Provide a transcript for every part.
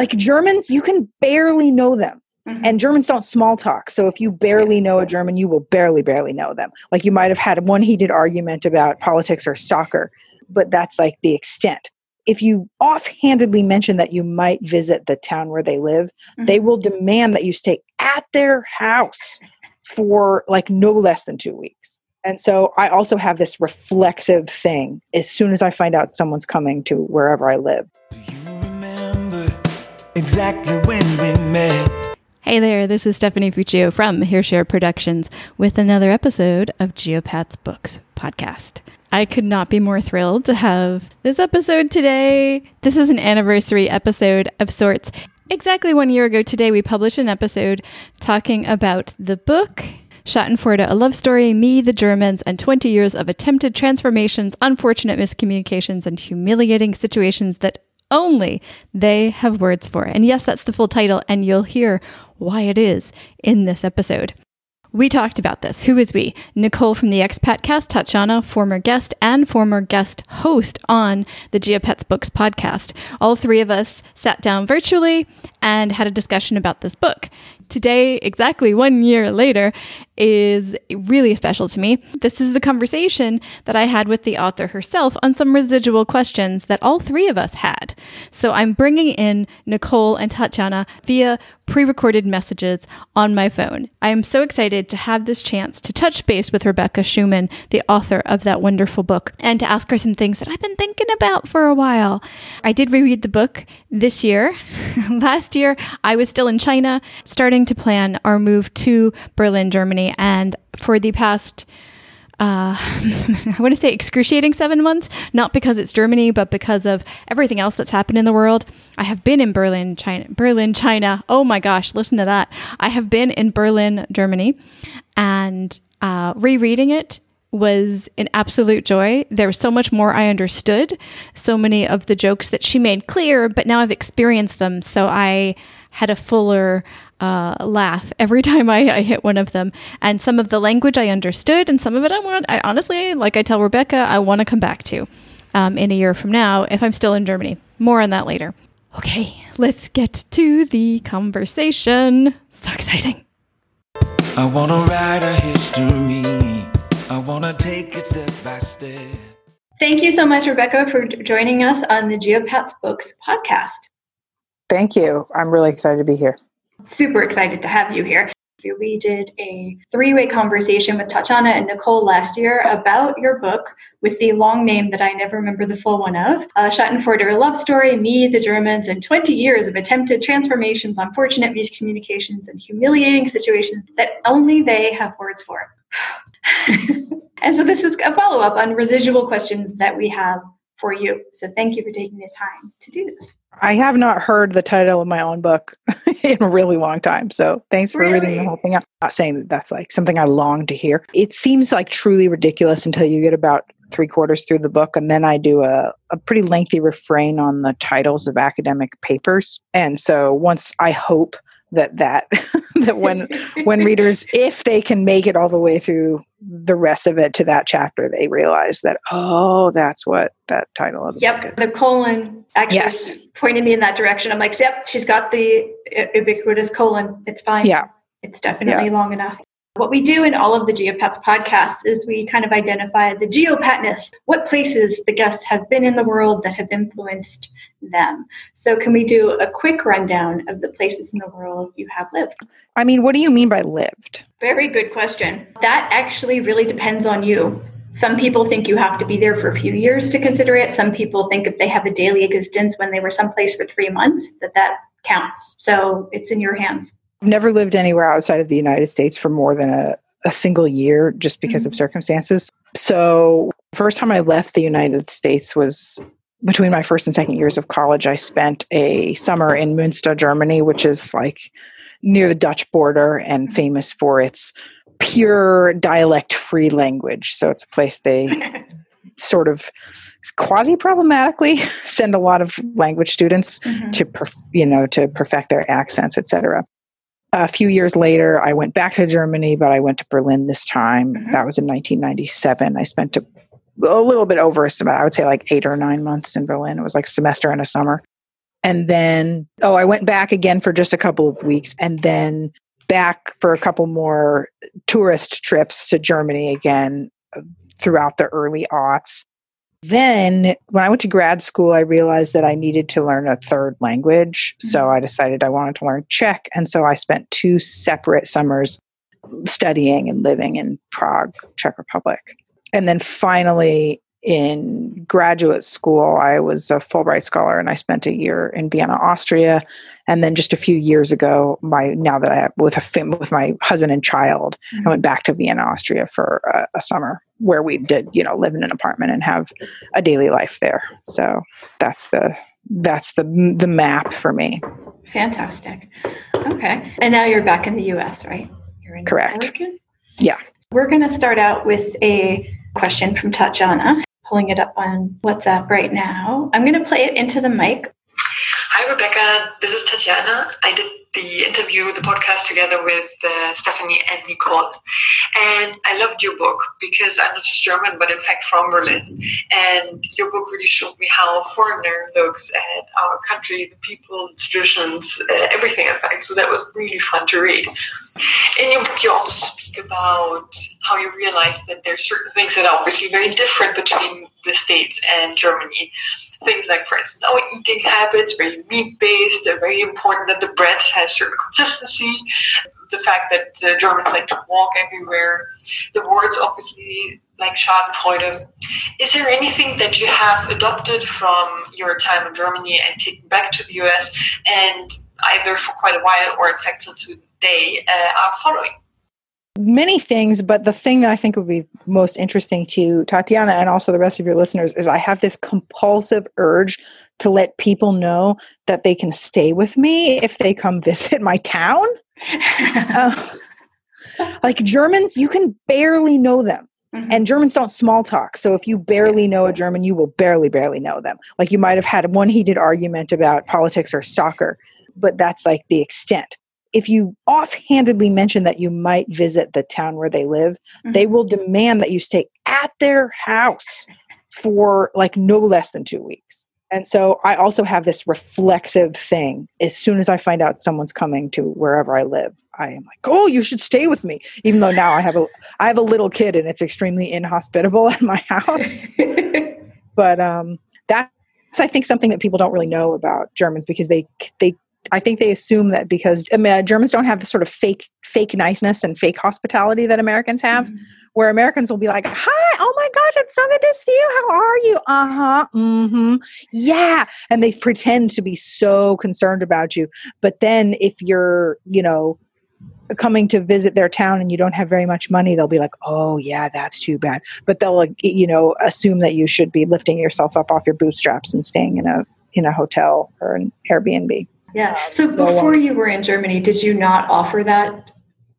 like Germans, you can barely know them. Mm-hmm. And Germans don't small talk. So if you barely know a German, you will barely, barely know them. Like you might have had one heated argument about politics or soccer, but that's like the extent. If you offhandedly mention that you might visit the town where they live, mm-hmm. they will demand that you stay at their house for like no less than two weeks. And so I also have this reflexive thing as soon as I find out someone's coming to wherever I live. Exactly when we met? Hey there, this is Stephanie Fuccio from Hearshare Productions with another episode of Geopat's Books podcast. I could not be more thrilled to have this episode today. This is an anniversary episode of sorts. Exactly one year ago today, we published an episode talking about the book Schadenfreude, a love story, me, the Germans, and 20 years of attempted transformations, unfortunate miscommunications, and humiliating situations that only they have words for. And yes, that's the full title, and you'll hear why it is in this episode. We talked about this. Who is we? Nicole from the Expat Cast, Tatjana, former guest and former guest host on the Geopats Books podcast. All three of us sat down virtually and had a discussion about this book. Today, exactly one year later, is really special to me. This is the conversation that I had with the author herself on some residual questions that all three of us had. So I'm bringing in Nicole and Tatjana via pre recorded messages on my phone. I am so excited to have this chance to touch base with Rebecca Schuman, the author of that wonderful book, and to ask her some things that I've been thinking about for a while. I did reread the book this year. Last year, I was still in China, starting to plan our move to Berlin, Germany. And for the past uh, I want to say excruciating seven months, not because it's Germany, but because of everything else that's happened in the world. I have been in Berlin, China. Berlin, China. Oh my gosh, listen to that. I have been in Berlin, Germany, and uh, rereading it was an absolute joy. There was so much more I understood, so many of the jokes that she made clear, but now I've experienced them. So I had a fuller uh, laugh every time I, I, hit one of them. And some of the language I understood, and some of it I want. I honestly, like I tell Rebecca, I want to come back to um, in a year from now if I'm still in Germany. More on that later. Okay, let's get to the conversation. So exciting. I want to write a history. I want to take it step by step. Thank you so much, Rebecca, for joining us on the Geopats Books podcast. Thank you. I'm really excited to be here. Super excited to have you here. We did a three way conversation with Tatjana and Nicole last year about your book with the long name that I never remember the full one of uh, Schadenfreude, a love story, me, the Germans, and 20 years of attempted transformations, unfortunate miscommunications, and humiliating situations that only they have words for. and so this is a follow up on residual questions that we have for you. So thank you for taking the time to do this. I have not heard the title of my own book in a really long time. So thanks for really? reading the whole thing. I'm not saying that that's like something I long to hear. It seems like truly ridiculous until you get about three quarters through the book. And then I do a, a pretty lengthy refrain on the titles of academic papers. And so once I hope that that that when when readers if they can make it all the way through the rest of it to that chapter they realize that oh that's what that title of the yep the colon actually yes. pointed me in that direction. I'm like yep she's got the ubiquitous colon. It's fine. Yeah. It's definitely yeah. long enough what we do in all of the Geopats podcasts is we kind of identify the geopatness, what places the guests have been in the world that have influenced them. So, can we do a quick rundown of the places in the world you have lived? I mean, what do you mean by lived? Very good question. That actually really depends on you. Some people think you have to be there for a few years to consider it. Some people think if they have a daily existence when they were someplace for three months, that that counts. So, it's in your hands. I've never lived anywhere outside of the United States for more than a, a single year just because mm-hmm. of circumstances. So, first time I left the United States was between my first and second years of college. I spent a summer in Münster, Germany, which is like near the Dutch border and famous for its pure dialect free language. So, it's a place they sort of quasi problematically send a lot of language students mm-hmm. to perf- you know to perfect their accents etc a few years later, I went back to Germany, but I went to Berlin this time. Mm-hmm. That was in 1997. I spent a, a little bit over a semester, I would say like eight or nine months in Berlin. It was like semester and a summer. And then, oh, I went back again for just a couple of weeks and then back for a couple more tourist trips to Germany again uh, throughout the early aughts. Then, when I went to grad school, I realized that I needed to learn a third language. Mm-hmm. So I decided I wanted to learn Czech. And so I spent two separate summers studying and living in Prague, Czech Republic. And then finally, in graduate school, I was a Fulbright scholar and I spent a year in Vienna, Austria. And then just a few years ago, my now that I have with a fam- with my husband and child, mm-hmm. I went back to Vienna, Austria for a, a, summer where we did, you know, live in an apartment and have a daily life there. So that's the that's the the map for me. Fantastic. Okay, and now you're back in the U.S., right? You're in Correct. Oregon? Yeah. We're going to start out with a question from Tatjana pulling it up on WhatsApp right now. I'm going to play it into the mic. Hi, Rebecca. This is Tatjana. I did the interview, the podcast together with uh, Stephanie and Nicole. And I loved your book because I'm not just German, but in fact from Berlin. And your book really showed me how a foreigner looks at our country, the people, the traditions, uh, everything in fact. So that was really fun to read. In your book, you also speak about how you realize that there's certain things that are obviously very different between the States and Germany. Things like, for instance, our eating habits, very meat based, very important that the bread has certain consistency. The fact that uh, Germans like to walk everywhere. The words, obviously, like Schadenfreude. Is there anything that you have adopted from your time in Germany and taken back to the US and either for quite a while or in fact till today uh, are following? Many things, but the thing that I think would be most interesting to Tatjana and also the rest of your listeners is I have this compulsive urge to let people know that they can stay with me if they come visit my town. uh, like Germans, you can barely know them. Mm-hmm. And Germans don't small talk. So if you barely know a German, you will barely, barely know them. Like you might have had one heated argument about politics or soccer, but that's like the extent if you offhandedly mention that you might visit the town where they live, mm-hmm. they will demand that you stay at their house for like no less than two weeks. And so I also have this reflexive thing. As soon as I find out someone's coming to wherever I live, I am like, "Oh, you should stay with me." Even though now I have a I have a little kid and it's extremely inhospitable at my house. but um that's I think something that people don't really know about Germans because they they I think they assume that because I mean, Germans don't have the sort of fake fake niceness and fake hospitality that Americans have, mm-hmm. where Americans will be like, "Hi, oh my gosh, it's so good to see you. How are you? Uh huh, mm-hmm, yeah," and they pretend to be so concerned about you. But then, if you're, you know, coming to visit their town and you don't have very much money, they'll be like, "Oh yeah, that's too bad." But they'll, you know, assume that you should be lifting yourself up off your bootstraps and staying in a in a hotel or an Airbnb. Yeah. Um, so before you were in Germany, did you not offer that?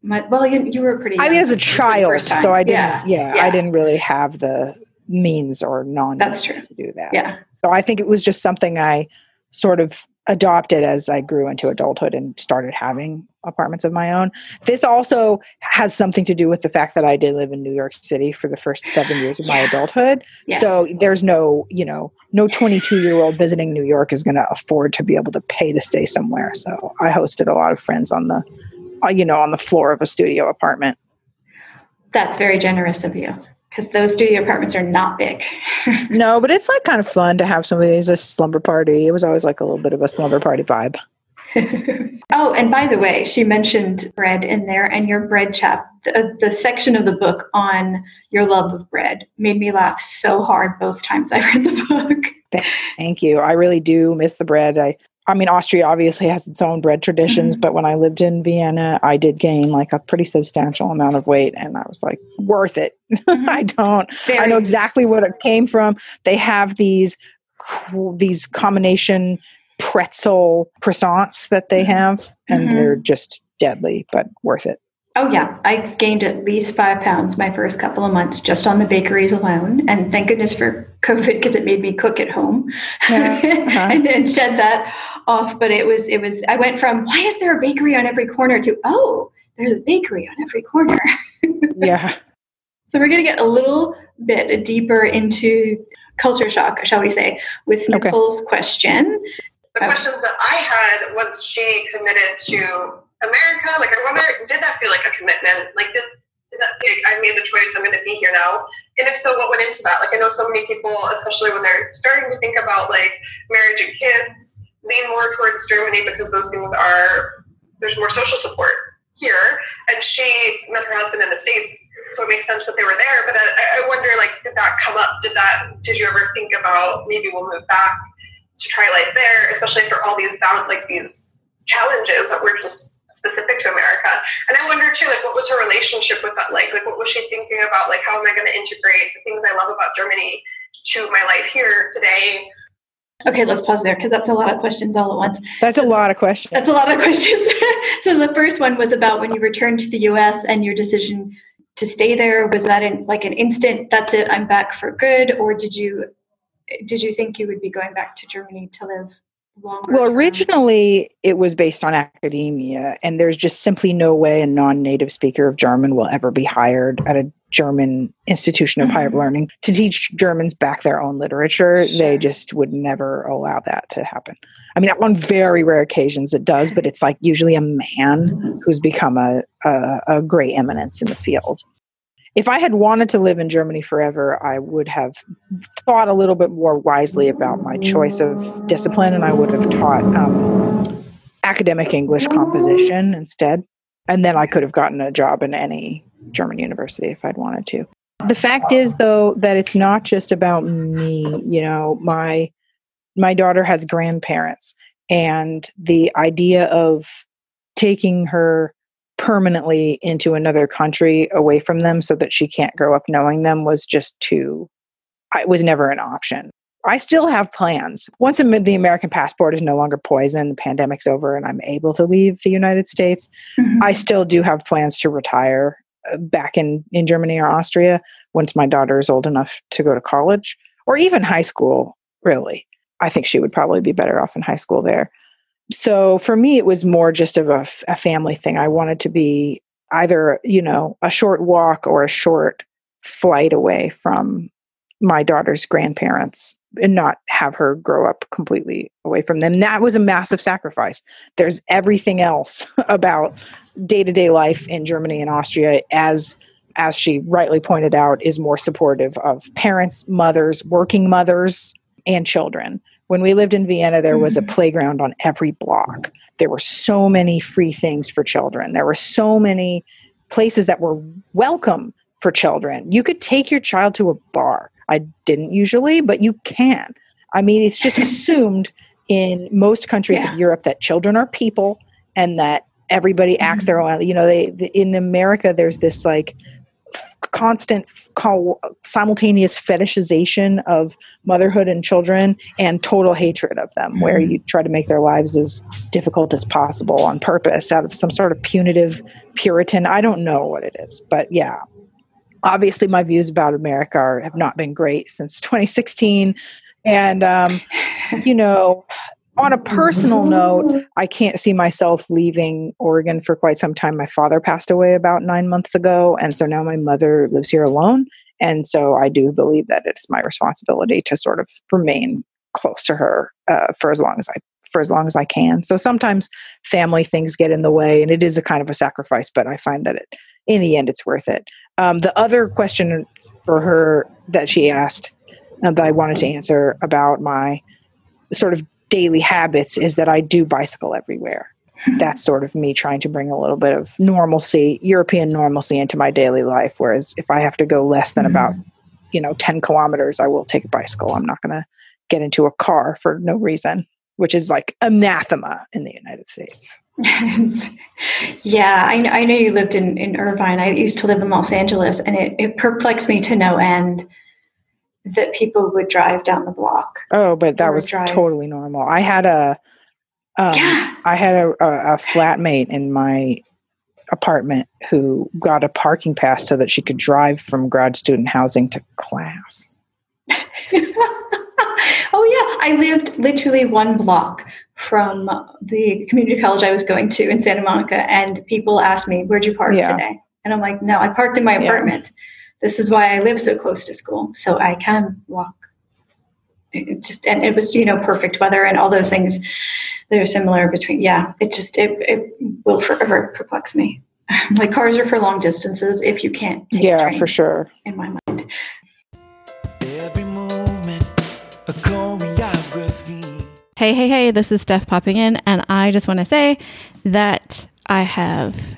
Well, you, you were pretty. I mean, as a child, so I didn't. Yeah. Yeah, yeah, I didn't really have the means or non. That's true. To do that. Yeah. So I think it was just something I sort of adopted as I grew into adulthood and started having apartments of my own. This also has something to do with the fact that I did live in New York City for the first seven years of my adulthood. Yes. So there's no, you know, no 22 year old visiting New York is going to afford to be able to pay to stay somewhere. So I hosted a lot of friends on the, uh, you know, on the floor of a studio apartment. That's very generous of you because those studio apartments are not big. no, but it's like kind of fun to have somebody as a slumber party. It was always like a little bit of a slumber party vibe. oh, and by the way, she mentioned bread in there, and your bread chap, the, the, section of the book on your love of bread made me laugh so hard both times I read the book. Thank you. I really do miss the bread. I I mean, Austria obviously has its own bread traditions, mm-hmm. but when I lived in Vienna, I did gain like a pretty substantial amount of weight, and I was like, worth it. Mm-hmm. I don't. Very I know exactly what it came from. They have these these combination pretzel croissants that they mm-hmm. have, and mm-hmm. they're just deadly, but worth it. Oh, yeah. I gained at least five pounds my first couple of months just on the bakeries alone. And thank goodness for COVID because it made me cook at home yeah, uh-huh. and then shed that off. But it was, it was, I went from, why is there a bakery on every corner to, oh, there's a bakery on every corner. yeah. So we're going to get a little bit deeper into culture shock, shall we say, with Nicole's okay. question. The questions that I had once she committed to America, like I wonder, did that feel like a commitment? Like did, did that feel like I made the choice, I'm going to be here now? And if so, what went into that? Like I know so many people, especially when they're starting to think about like marriage and kids, lean more towards Germany because those things are there's more social support here. And she met her husband in the states, so it makes sense that they were there. But I, I wonder, like, did that come up? Did that? Did you ever think about maybe we'll move back? To try life there, especially for all these bound like these challenges that were just specific to America. And I wonder too, like what was her relationship with that like? Like what was she thinking about? Like how am I gonna integrate the things I love about Germany to my life here today? Okay, let's pause there because that's a lot of questions all at once. That's a lot of questions. That's a lot of questions. so the first one was about when you returned to the US and your decision to stay there. Was that in like an instant, that's it, I'm back for good? Or did you did you think you would be going back to Germany to live longer? Well, originally it was based on academia, and there's just simply no way a non native speaker of German will ever be hired at a German institution of mm-hmm. higher learning to teach Germans back their own literature. Sure. They just would never allow that to happen. I mean, on very rare occasions it does, but it's like usually a man who's become a, a, a great eminence in the field if I had wanted to live in Germany forever, I would have thought a little bit more wisely about my choice of discipline and I would have taught um, academic English composition instead. And then I could have gotten a job in any German university if I'd wanted to. The fact is though that it's not just about me, you know, my my daughter has grandparents and the idea of taking her permanently into another country away from them so that she can't grow up knowing them was just too it was never an option. I still have plans. Once the american passport is no longer poison the pandemic's over and i'm able to leave the united states mm-hmm. i still do have plans to retire uh, back in in germany or austria once my daughter is old enough to go to college or even high school really. I think she would probably be better off in high school there so for me it was more just of a, a, family thing. I wanted to be either you know a short walk or a short flight away from my daughter's grandparents and not have her grow up completely away from them. That was a massive sacrifice. There's everything else about day-to-day life in germany and austria as as she rightly pointed out is more supportive of parents mothers working mothers and children when we lived in Vienna, there was a mm-hmm. playground on every block. There were so many free things for children. There were so many places that were welcome for children. You could take your child to a bar. I didn't usually, but you can. I mean, it's just assumed in most countries yeah. of Europe that children are people and that everybody acts mm-hmm. their own. You know, they in America, there's this like constant simultaneous fetishization of motherhood and children and total hatred of them where mm-hmm. you try to make their lives as difficult as possible on purpose out of some sort of punitive puritan. I don't know what it is but yeah. Obviously my views about america are, have not been great since 2016 and um, you know on a personal note, I can't see myself leaving Oregon for quite some time. My father passed away about nine months ago, and so now my mother lives here alone. And so I do believe that it's my responsibility to sort of remain close to her uh, for as long as I for as long as I can. So sometimes family things get in the way, and it is a kind of a sacrifice. But I find that it, in the end, it's worth it. Um, the other question for her that she asked uh, that I wanted to answer about my sort of daily habits is that I do bicycle everywhere. That's sort of me trying to bring a little bit of normalcy, European normalcy into my daily life. Whereas if I have to go less than mm-hmm. about, you know, 10 kilometers, I will take a bicycle. I'm not going to get into a car for no reason, which is like anathema in the United States. yeah, I, I know you lived in, in Irvine. I used to live in Los Angeles, and it, it perplexed me to no end that people would drive down the block. Oh, but that was drive. totally normal. I had a, um, yeah. I had a, a, a flatmate in my apartment who got a parking pass so that she could drive from grad student housing to class. oh yeah, I lived literally one block from the community college I was going to in Santa Monica, and people asked me, "Where'd you park yeah. today?" And I'm like, "No, I parked in my apartment." Yeah this is why I live so close to school, so I can walk. it just and it was you know perfect weather and all those things that are similar between yeah it just it, it will forever perplex me like cars are for long distances if you can't take a Yeah, train, for sure. in my mind Every movement, a. Hey, hey, hey, this is Steph popping in, and I just want to say that I have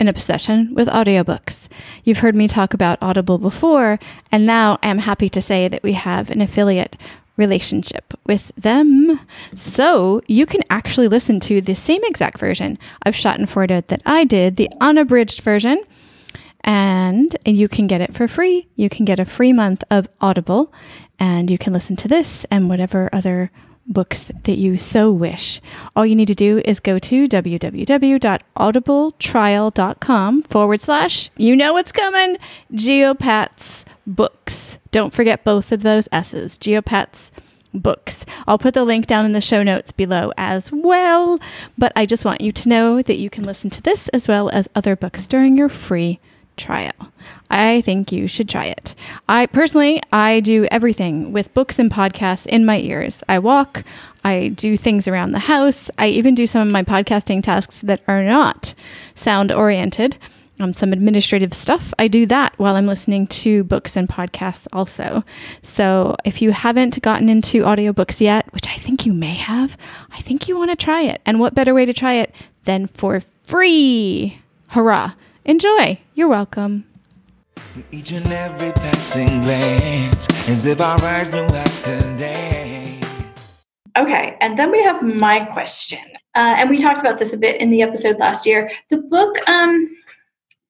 an obsession with audiobooks. You've heard me talk about Audible before, and now I'm happy to say that we have an affiliate relationship with them. So you can actually listen to the same exact version of Schadenfreude that I did, the unabridged version and you can get it for free. You can get a free month of Audible, and you can listen to this and whatever other books that you so wish. All you need to do is go to www.audibletrial.com forward slash, you know what's coming, Geopats Books. Don't forget both of those S's, Geopats books. I'll put the link down in the show notes below as well. But I just want you to know that you can listen to this as well as other books during your free trial. I think you should try it. I personally, I do everything with books and podcasts in my ears. I walk, I do things around the house, I even do some of my podcasting tasks that are not sound oriented. Um, some administrative stuff. I do that while I'm listening to books and podcasts also. So if you haven't gotten into audiobooks yet, which I think you may have, I think you want to try it. And what better way to try it than for free? Hurrah! Enjoy. You're welcome. Each and every passing glance, as if our eyes knew how to dance. Okay, and then we have my question, uh, and we talked about this a bit in the episode last year. The book um,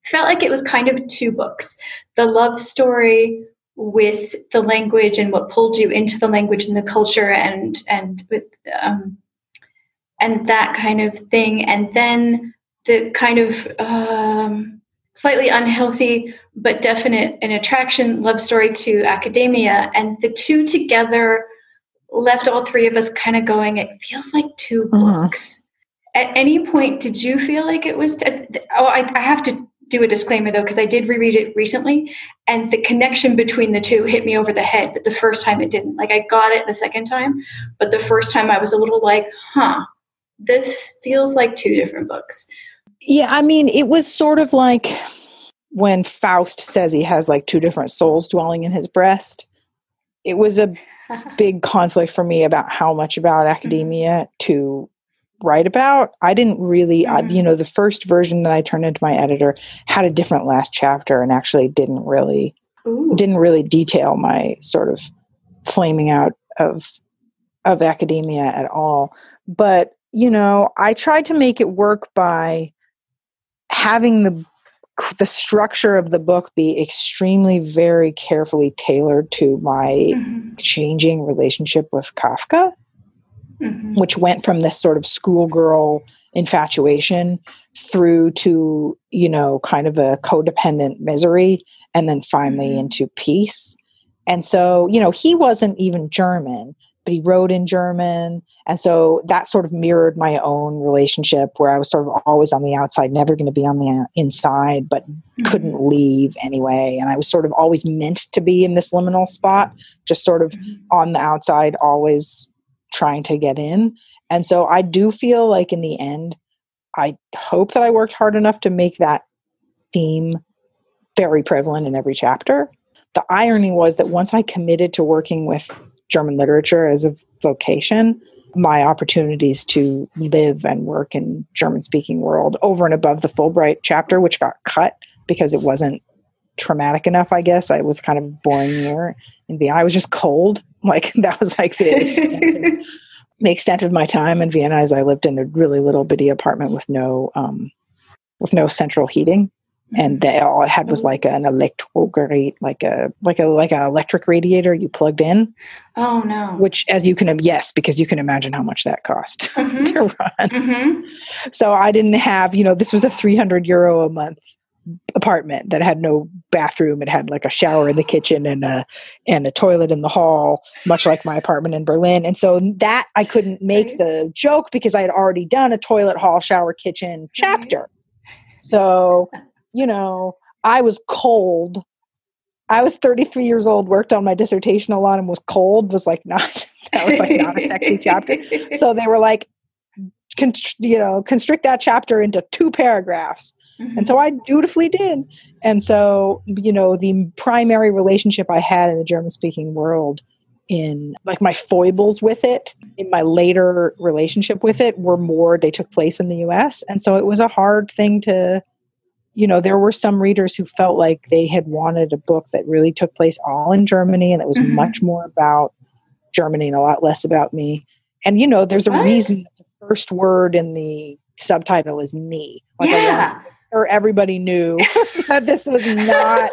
felt like it was kind of two books: the love story with the language and what pulled you into the language and the culture, and and with um, and that kind of thing, and then the kind of um, slightly unhealthy but definite an attraction love story to academia, and the two together left all three of us kind of going, it feels like 2 Mhm. books. At any point, did you feel like it was? oh, I, I have to do a disclaimer though, because I did reread it recently, and the connection between the two hit me over the head. But the first time it didn't. Like I got it the second time, but the first time I was a little like, huh, this feels like two different books. Yeah, I mean, it was sort of like when Faust says he has like two different souls dwelling in his breast. It was a big conflict for me about how much about academia to write about. I didn't really, I, Mhm. you know, the first version that I turned into my editor had a different last chapter and actually didn't really Ooh. didn't really detail my sort of flaming out of of academia at all but you know i tried to make it work by having the the structure of the book be extremely very carefully tailored to my Mhm. changing relationship with kafka Mhm. which went from this sort of schoolgirl infatuation through to you know kind of a codependent misery and then finally Mhm. into peace and so you know he wasn't even german but he wrote in german. And so that sort of mirrored my own relationship where i was sort of always on the outside never going to be on the inside but couldn't leave anyway. And i was sort of always meant to be in this liminal spot just sort of Mhm. on the outside always trying to get in. And so i do feel like in the end i hope that i worked hard enough to make that theme very prevalent in every chapter. The irony was that once i committed to working with german literature as a vocation my opportunities to live and work in german speaking world over and above the fulbright chapter which got cut because it wasn't traumatic enough i guess. I was kind of boring year in vienna. I was just cold. Like that was like the extent, the extent of my time in vienna as i lived in a really little bitty apartment with no um with no central heating and they, all it had was like an electrograte like a like a like a electric radiator you plugged in oh no. which as you can yes because you can imagine how much that cost Mhm. to run Mhm. so i didn't have you know this was a 300 euro a month apartment that had no bathroom it had like a shower in the kitchen and a and a toilet in the hall much like my apartment in berlin and so that i couldn't make Right. the joke because i had already done a toilet hall shower kitchen chapter so you know i was cold I was 33 years old, worked on my dissertation a lot, and was cold. Was like not that was like not a sexy chapter. So they were like, con- you know, constrict that chapter into two paragraphs. And so mm-hmm. I dutifully did. And so, you know, the primary relationship I had in the German speaking world in like my foibles with it in my later relationship with it were more they took place in the US and so it was a hard thing to you know there were some readers who felt like they had wanted a book that really took place all in Germany and that was Mhm. much more about Germany and a lot less about me and you know there's a What? reason that the first word in the subtitle is me like yeah. or everybody knew that this was not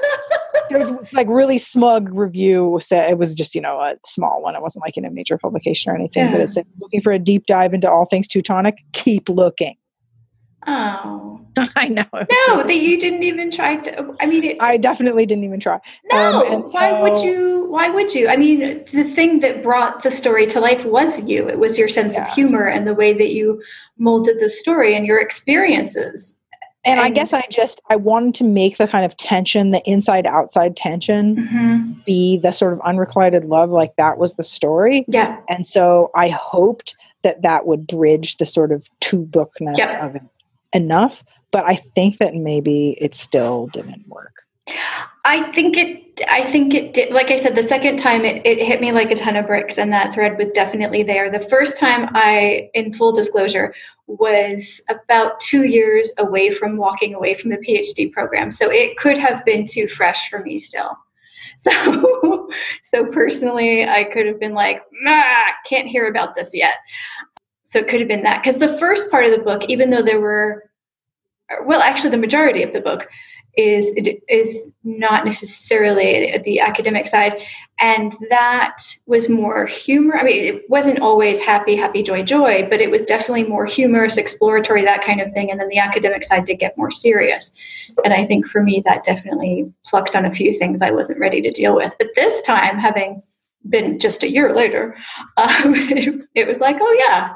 there was like really smug review said it was just you know a small one it wasn't like in a major publication or anything but Yeah. it said looking for a deep dive into all things teutonic keep looking Oh i know no, that you didn't even try to. I mean, it, i definitely didn't even try no. um, and why would you? Why would you? I mean, the thing that brought the story to life was you. It was your sense Yeah. of humor and the way that you molded the story and your experiences. and i guess i just i wanted to make the kind of tension the inside outside tension Mm-hmm. be the sort of unrequited love like that was the story Yeah. And so I hoped that that would bridge the sort of two bookness Yeah. of it enough. But I think that maybe it still didn't work. I think it. I think it did. Like I said, the second time it, it hit me like a ton of bricks, and that thread was definitely there. The first time I, in full disclosure, was about two years away from walking away from the PhD program, so it could have been too fresh for me still. So, so personally, I could have been like, nah, can't hear about this yet. So it could have been that because the first part of the book, even though there were, well, actually, the majority of the book is is not necessarily the academic side. And that was more humor i mean it wasn't always happy happy joy joy but it was definitely more humorous exploratory that kind of thing. And then the academic side did get more serious. And i think for me that definitely plucked on a few things i wasn't ready to deal with. But this time having been just a year later um, it, it was like oh yeah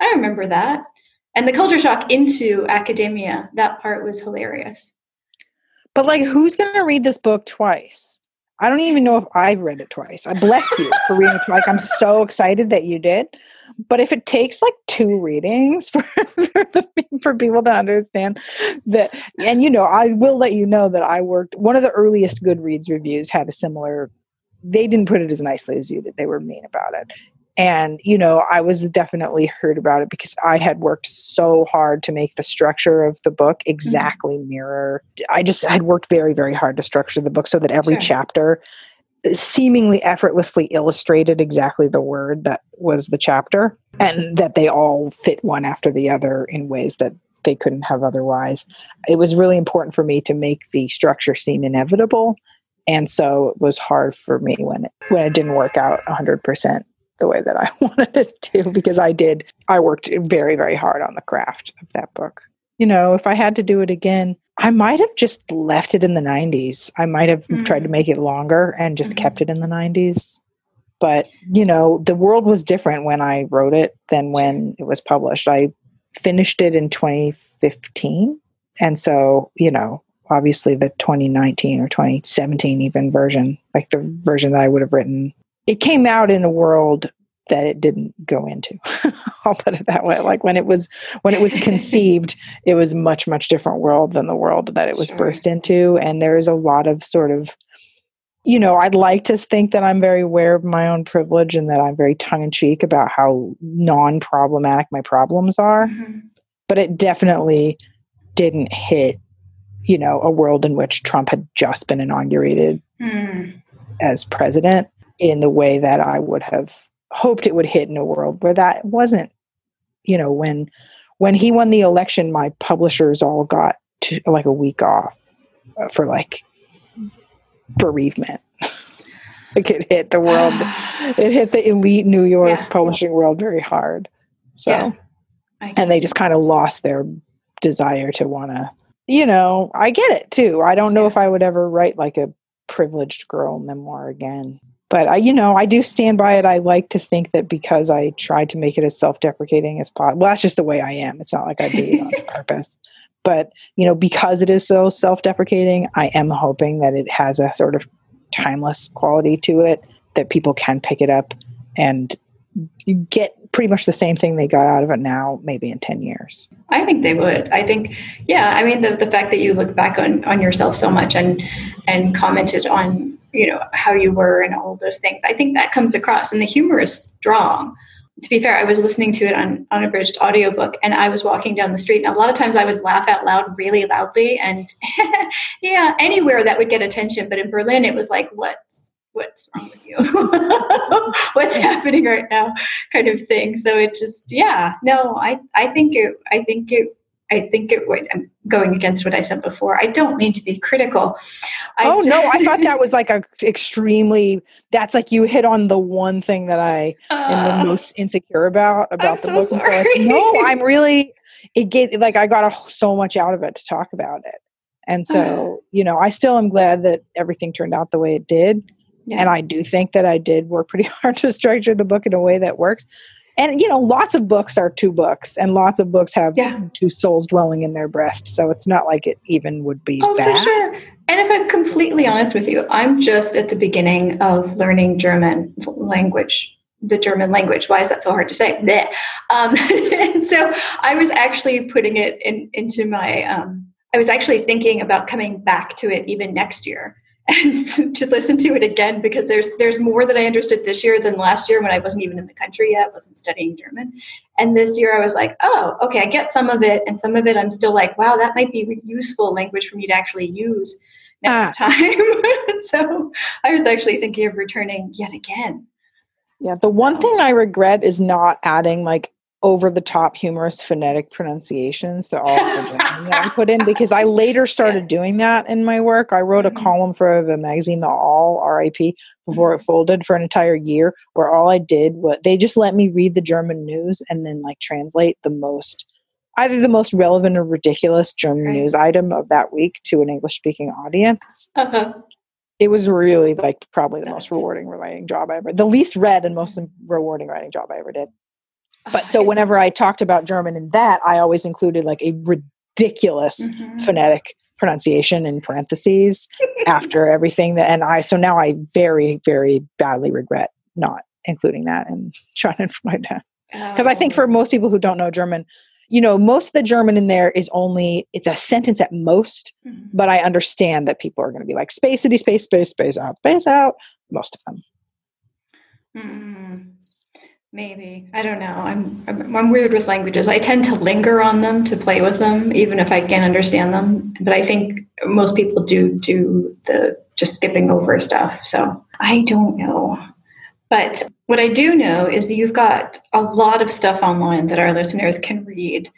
i remember that and the culture shock into academia that part was hilarious But like, who's going to read this book twice? I don't even know if I've read it twice. I bless you for reading it. Like, I'm so excited that you did. But if it takes like two readings for for, people to understand that, and you know, I will let you know that I worked. One of the earliest Goodreads reviews had a similar. They didn't put it as nicely as you did. They were mean about it, and you know, I was definitely hurt about it because I had worked so hard to make the structure of the book mm-hmm. exactly mirror. I just had worked very, very hard to structure the book so that every Sure. chapter seemingly effortlessly illustrated exactly the word that was the chapter and mm-hmm. that they all fit one after the other in ways that they couldn't have otherwise. It was really important for me to make the structure seem inevitable. And so it was hard for me when it, when it didn't work out 100% the way that I wanted it to because I did I worked very very hard on the craft of that book. You know, if I had to do it again, I might have just left it in the 90s. I might have Mhm. tried to make it longer and just Mhm. kept it in the 90s. But, you know, the world was different when I wrote it than when it was published. I finished it in 2015. And so, you know, obviously the 2019 or 2017 even version, like the version that I would have written, it came out in a world that it didn't go into. I'll put it that way. Like when it was when it was conceived, it was much much different world than the world that it was Sure. birthed into and there is a lot of sort of you know, I'd like to think that I'm very aware of my own privilege and that I'm very tongue in cheek about how non-problematic my problems are, Mhm. but it definitely didn't hit you know, a world in which Trump had just been inaugurated Mm. as president in the way that I would have hoped it would hit in a world where that wasn't you know when when he won the election my publishers all got to, like a week off uh, for like bereavement like it hit the world it hit the elite new york Yeah. publishing world very hard so Yeah. And they just kind of lost their desire to want to you know i get it too i don't know Yeah. if i would ever write like a privileged girl memoir again but i you know i do stand by it i like to think that because i tried to make it as self-deprecating as possible well that's just the way i am it's not like i do it on purpose but you know because it is so self-deprecating i am hoping that it has a sort of timeless quality to it that people can pick it up and get pretty much the same thing they got out of it now, maybe in 10 years. I think they would. I think, yeah. I mean, the, the fact that you look back on, on yourself so much and and commented on you know how you were and all of those things, I think that comes across, and the humor is strong. To be fair, I was listening to it on unabridged audiobook and I was walking down the street. And a lot of times I would laugh out loud really loudly and yeah, anywhere that would get attention. But in Berlin, it was like, what's what's wrong with you? what's happening right now? Kind of thing. So it just, yeah, no, I, I think it, I think it, I think it was, I'm going against what I said before. I don't mean to be critical. I oh no, I thought that was like a extremely, that's like you hit on the one thing that I uh, am the most insecure about, about I'm the so book. And so no, I'm really, it gave, like I got a, so much out of it to talk about it. And so, you know, I still am glad that everything turned out the way it did. Yeah. And I do think that I did work pretty hard to structure the book in a way that works. And you know, lots of books are two books, and lots of books have Yeah. two souls dwelling in their breast. So it's not like it even would be Oh, bad. for sure. And if I'm completely honest with you, I'm just at the beginning of learning German language, the German language. Why is that so hard to say? Um, and so I was actually putting it in, into my, um, I was actually thinking about coming back to it even next year and to listen to it again because there's there's more that I understood this year than last year when I wasn't even in the country yet, wasn't studying German. And this year I was like, oh, okay, I get some of it, and some of it I'm still like, wow, that might be useful language for me to actually use next ah. time. so I was actually thinking of returning yet again. Yeah, the one thing I regret is not adding like over the top humorous phonetic pronunciations to all the German that I put in because I later started doing that in my work. I wrote a Mhm. column for the magazine The Awl RIP before it folded for an entire year where all I did was they just let me read the German news and then like translate the most either the most relevant or ridiculous German Right. news item of that week to an English speaking audience Uh-huh. it was really like probably the most rewarding writing job I ever, the least read and most rewarding writing job I ever did. But so whenever I talked about German in that, I always included like a ridiculous Mhm. phonetic pronunciation in parentheses after everything that, and I, so now I very, very badly regret not including that and trying to find out. Because I think for Oh. most people who don't know German, you know, most of the German in there is only, it's a sentence at most, Mhm. but I understand that people are going to be like spacity, space, space, space out, space out. Most of them. Mm, maybe I don't know. I'm, I'm I'm weird with languages. I tend to linger on them to play with them, even if I can't understand them. But I think most people do do the just skipping over stuff. So I don't know. But what I do know is you've got a lot of stuff online that our listeners can read.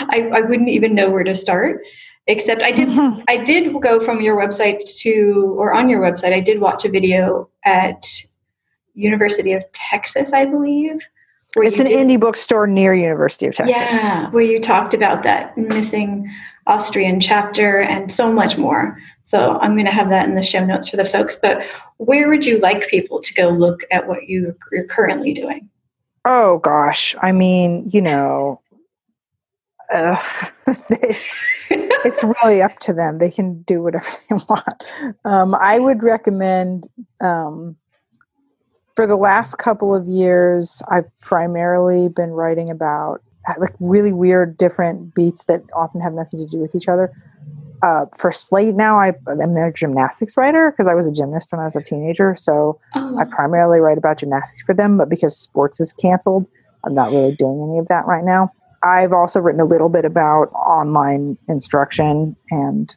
I, I wouldn't even know where to start, except I did I did go from your website to, or on your website, I did watch a video at University of Texas, I believe. It's an did- indie bookstore near University of Texas. Yeah, where you talked about that missing Austrian chapter and so much more. So I'm going to have that in the show notes for the folks. But where would you like people to go look at what you, you're currently doing? Oh gosh, I mean, you know, uh, it's it's really up to them. They can do whatever they want. Um, I would recommend um, for the last couple of years, I've primarily been writing about like really weird, different beats that often have nothing to do with each other. Uh, for Slate now, I, I'm a gymnastics writer because I was a gymnast when I was a teenager. So Oh, I primarily write about gymnastics for them, but because sports is canceled, I'm not really doing any of that right now. I've also written a little bit about online instruction and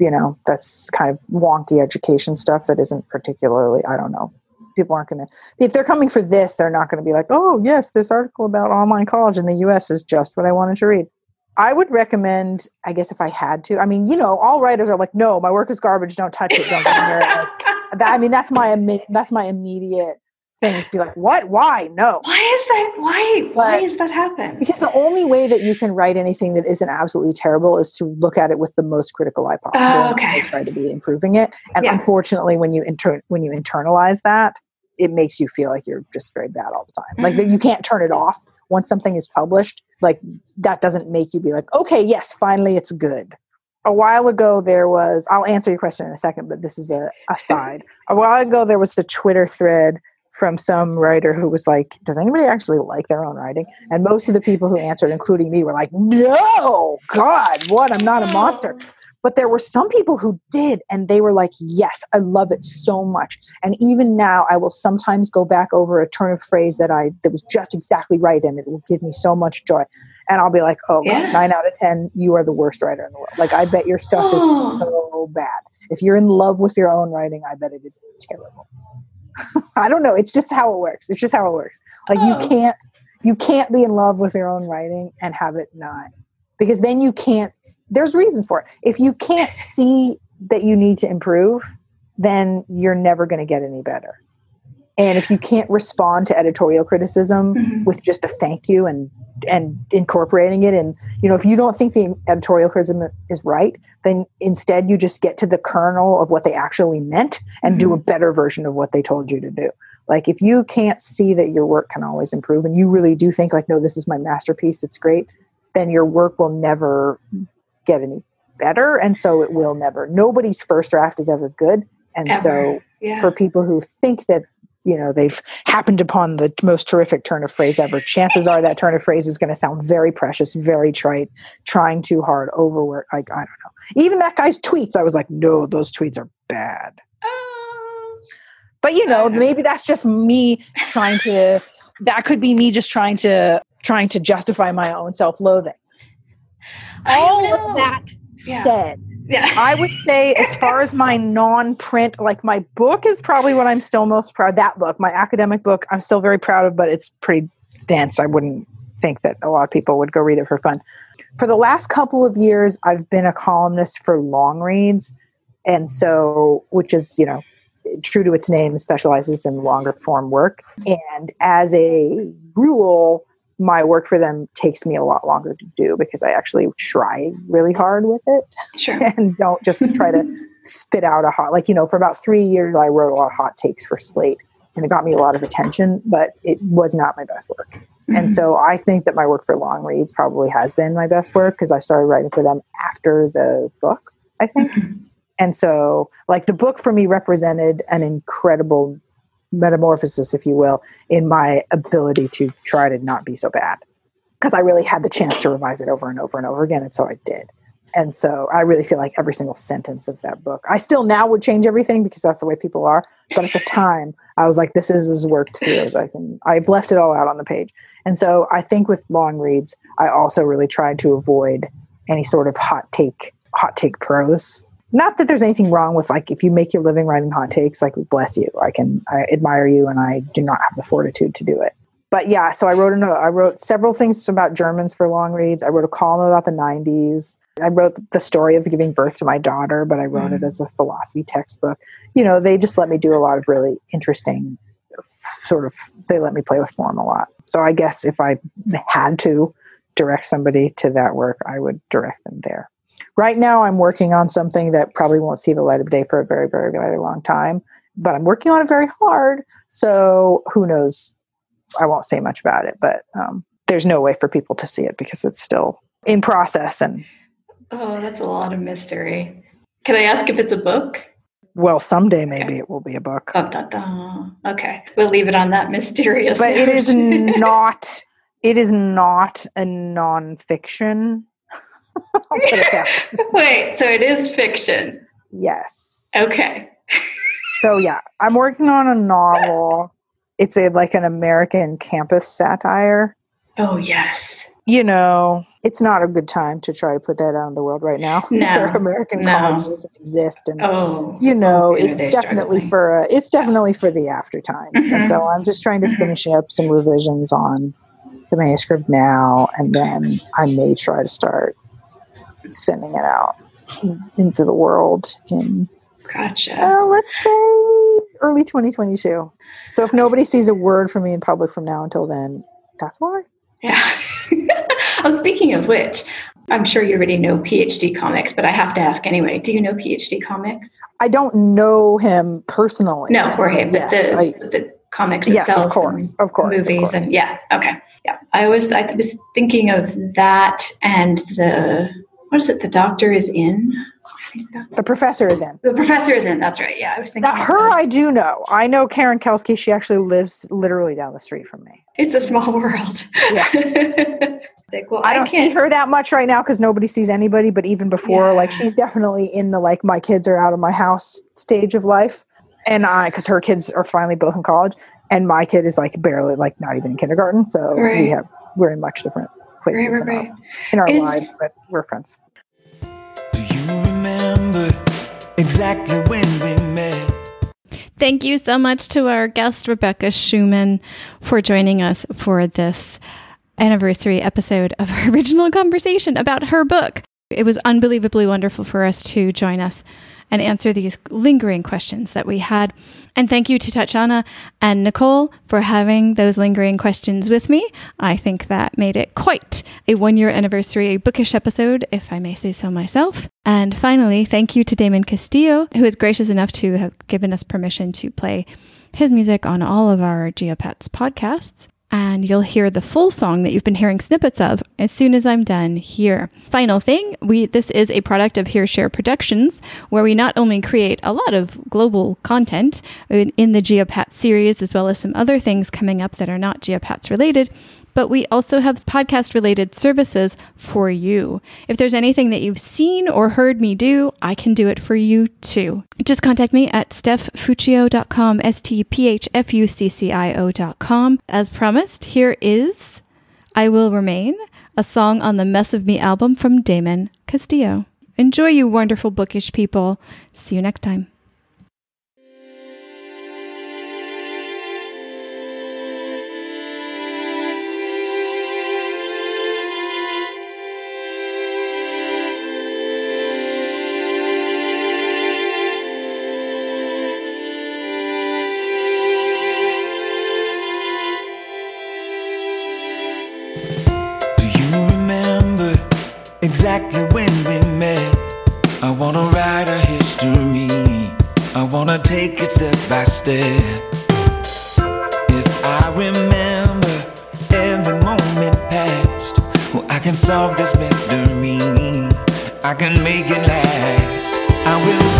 you know, that's kind of wonky education stuff that isn't particularly, I don't know. People aren't going to, if they're coming for this, they're not going to be like, oh, yes, this article about online college in the US is just what I wanted to read. I would recommend, I guess, if I had to. I mean, you know, all writers are like, no, my work is garbage. Don't touch it. Don't get near it. Like, that, I mean, that's my that's my immediate thing is to be like, what? Why? No. why is that? Why? why does that happen? Because the only way that you can write anything that isn't absolutely terrible is to look at it with the most critical eye possible. Oh, okay. try to be improving it. And Yeah. unfortunately, when you inter- when you internalize that, it makes you feel like you're just very bad all the time. Like that Mhm. you can't turn it off once something is published. Like that doesn't make you be like, okay, yes, finally it's good. a while ago there was i'll answer your question in a second but this is a aside a while ago there was the twitter thread from some writer who was like does anybody actually like their own writing? And most of the people who answered including me were like no god what? I'm not a monster. But there were some people who did and they were like yes i love it so much. And even now i will sometimes go back over a turn of phrase that i that was just exactly right and it will give me so much joy. And i'll be like oh God, Yeah. nine out of ten you are the worst writer in the world. Like i bet your stuff is Oh. so bad. If you're in love with your own writing i bet it is terrible i don't know. It's just how it works. It's just how it works. Like Oh. you can't you can't be in love with your own writing and have it not. Because then you can't there's reasons for it. If you can't see that you need to improve then you're never going to get any better and if you can't respond to editorial criticism Mhm. with just a thank you and and incorporating it and you know if you don't think the editorial criticism is right then instead you just get to the kernel of what they actually meant and do a better version of what they told you to do like if you can't see that your work can always improve and you really do think like no this is my masterpiece it's great then your work will never get any better and so it will never nobody's first draft is ever good and Ever. so yeah. for people who think that you know they've happened upon the most terrific turn of phrase ever chances are that turn of phrase is going to sound very precious very trite trying too hard overwork like i don't know even that guy's tweets i was like no those tweets are bad Oh. but you know. maybe that's just me trying to that could be me just trying to trying to justify my own self-loathing all of that Yeah. said Yeah. I would say, as far as my non-print, like my book is probably what I'm still most proud. That book, my academic book, I'm still very proud of, but it's pretty dense. I wouldn't think that a lot of people would go read it for fun. For the last couple of years, I've been a columnist for Longreads, and so which is you know true to its name, specializes in longer form work. And as a rule, my work for them takes me a lot longer to do because I actually try really hard with it Sure. and don't just try to spit out a hot like you know for about three years i wrote a lot of hot takes for slate and it got me a lot of attention but it was not my best work. And mm-hmm. so i think that my work for Longreads probably has been my best work because i started writing for them after the book i think. Mm-hmm. And so like the book for me represented an incredible metamorphosis if you will in my ability to try to not be so bad because i really had the chance to revise it over and over and over again and so i did and so I really feel like every single sentence of that book. I still now would change everything because that's the way people are. But at the time, I was like, this is as worked through as I can. I've left it all out on the page. And so I think with Longreads, I also really tried to avoid any sort of hot take, hot take prose. Not that there's anything wrong with like if you make your living writing hot takes, like bless you. I can I admire you and I do not have the fortitude to do it. But yeah, so I wrote a I wrote several things about Germans for Longreads. I wrote a column about the 90s. I wrote the story of giving birth to my daughter, but I wrote it mm. as a philosophy textbook. You know, they just let me do a lot of really interesting sort of they let me play with form a lot. So I guess if I had to direct somebody to that work, I would direct them there. Right now I'm working on something that probably won't see the light of day for a very, very, very long time, but I'm working on it very hard. So who knows? I won't say much about it, but um, there's no way for people to see it because it's still in process and Oh, that's a lot of mystery. Can I ask if it's a book? well someday maybe it will be a book Da, da, da. Okay, we'll leave it on that mysterious. but it is not it is not a nonfiction Wait, so it is fiction. yes Okay. so yeah i'm working on a novel it's a like an american campus satire Oh yes. you know it's not a good time to try to put that out in the world right now No, american no. college doesn't exist and Oh. you know Oh, it's definitely struggling. for uh, it's definitely for the after times and Mhm. so i'm just trying to finish up some revisions on the manuscript now and then i may try to start sending it out into the world in Gotcha. uh, let's say early 2022 so if nobody sees a word from me in public from now until then that's why Yeah. oh, speaking of which, I'm sure you already know PhD Comics, but I have to ask anyway. Do you know PhD Comics? i don't know him personally No, Jorge, but Yes, the I- the comics yes itself. of course of course of movies course. and yeah, okay, yeah. I was I was thinking of that and the what is it? The doctor is in. I think that's The professor is in. the professor is in. That's right. Yeah, I was thinking. Now, her. I do know. I know Karen Kelsky. She actually lives literally down the street from me. It's a small world. Yeah. Well, I don't see can't. her that much right now because nobody sees anybody. But even before, like she's definitely in the like my kids are out of my house stage of life, and I because her kids are finally both in college, and my kid is like barely like not even in kindergarten. So we have we're in much different places Right, right, in, right. Our, in our lives, but we're friends. Remember exactly when we met? Thank you so much to our guest, Rebecca Schuman, for joining us for this anniversary episode of our original conversation about her book. It was unbelievably wonderful for us to join us and answer these lingering questions that we had. And thank you to Tatjana and Nicole for having those lingering questions with me. I think that made it quite a one year anniversary a bookish episode, if I may say so myself. And finally, thank you to Damon Castillo, who is gracious enough to have given us permission to play his music on all of our Geopats podcasts. And you'll hear the full song that you've been hearing snippets of as soon as I'm done here. Final thing, we this is a product of Here Share Productions, where we not only create a lot of global content in, in the Geopat series, as well as some other things coming up that are not Geopats related, but we also have podcast related services for you. If there's anything that you've seen or heard me do, I can do it for you too. Just contact me at stephfuccio.com, S T P H F U C C I O.com. As promised, here is I Will Remain, a song on the Mess of Me album from Damon Castillo. Enjoy, you wonderful bookish people. See you next time. Exactly when we met? I wanna write our history. I wanna take it step by step. If I remember every moment past, well, I can solve this mystery. I can make it last. I will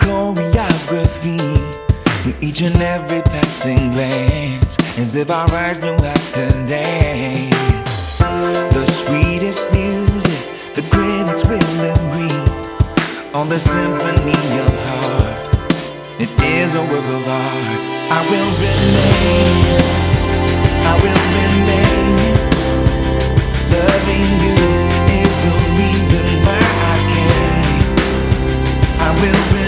choreography. In each and every passing glance, as if our eyes knew how to dance. The sweetest music, the critics will agree on the symphony of heart. It is a work of art. I will remain. I will remain. Loving you is the reason why I came. I will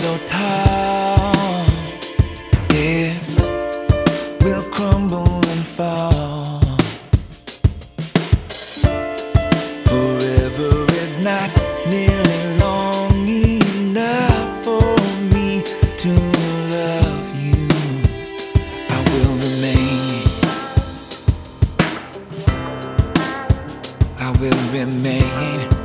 so tall, it will crumble and fall. Forever is not nearly long enough for me to love you. I will remain. I will remain.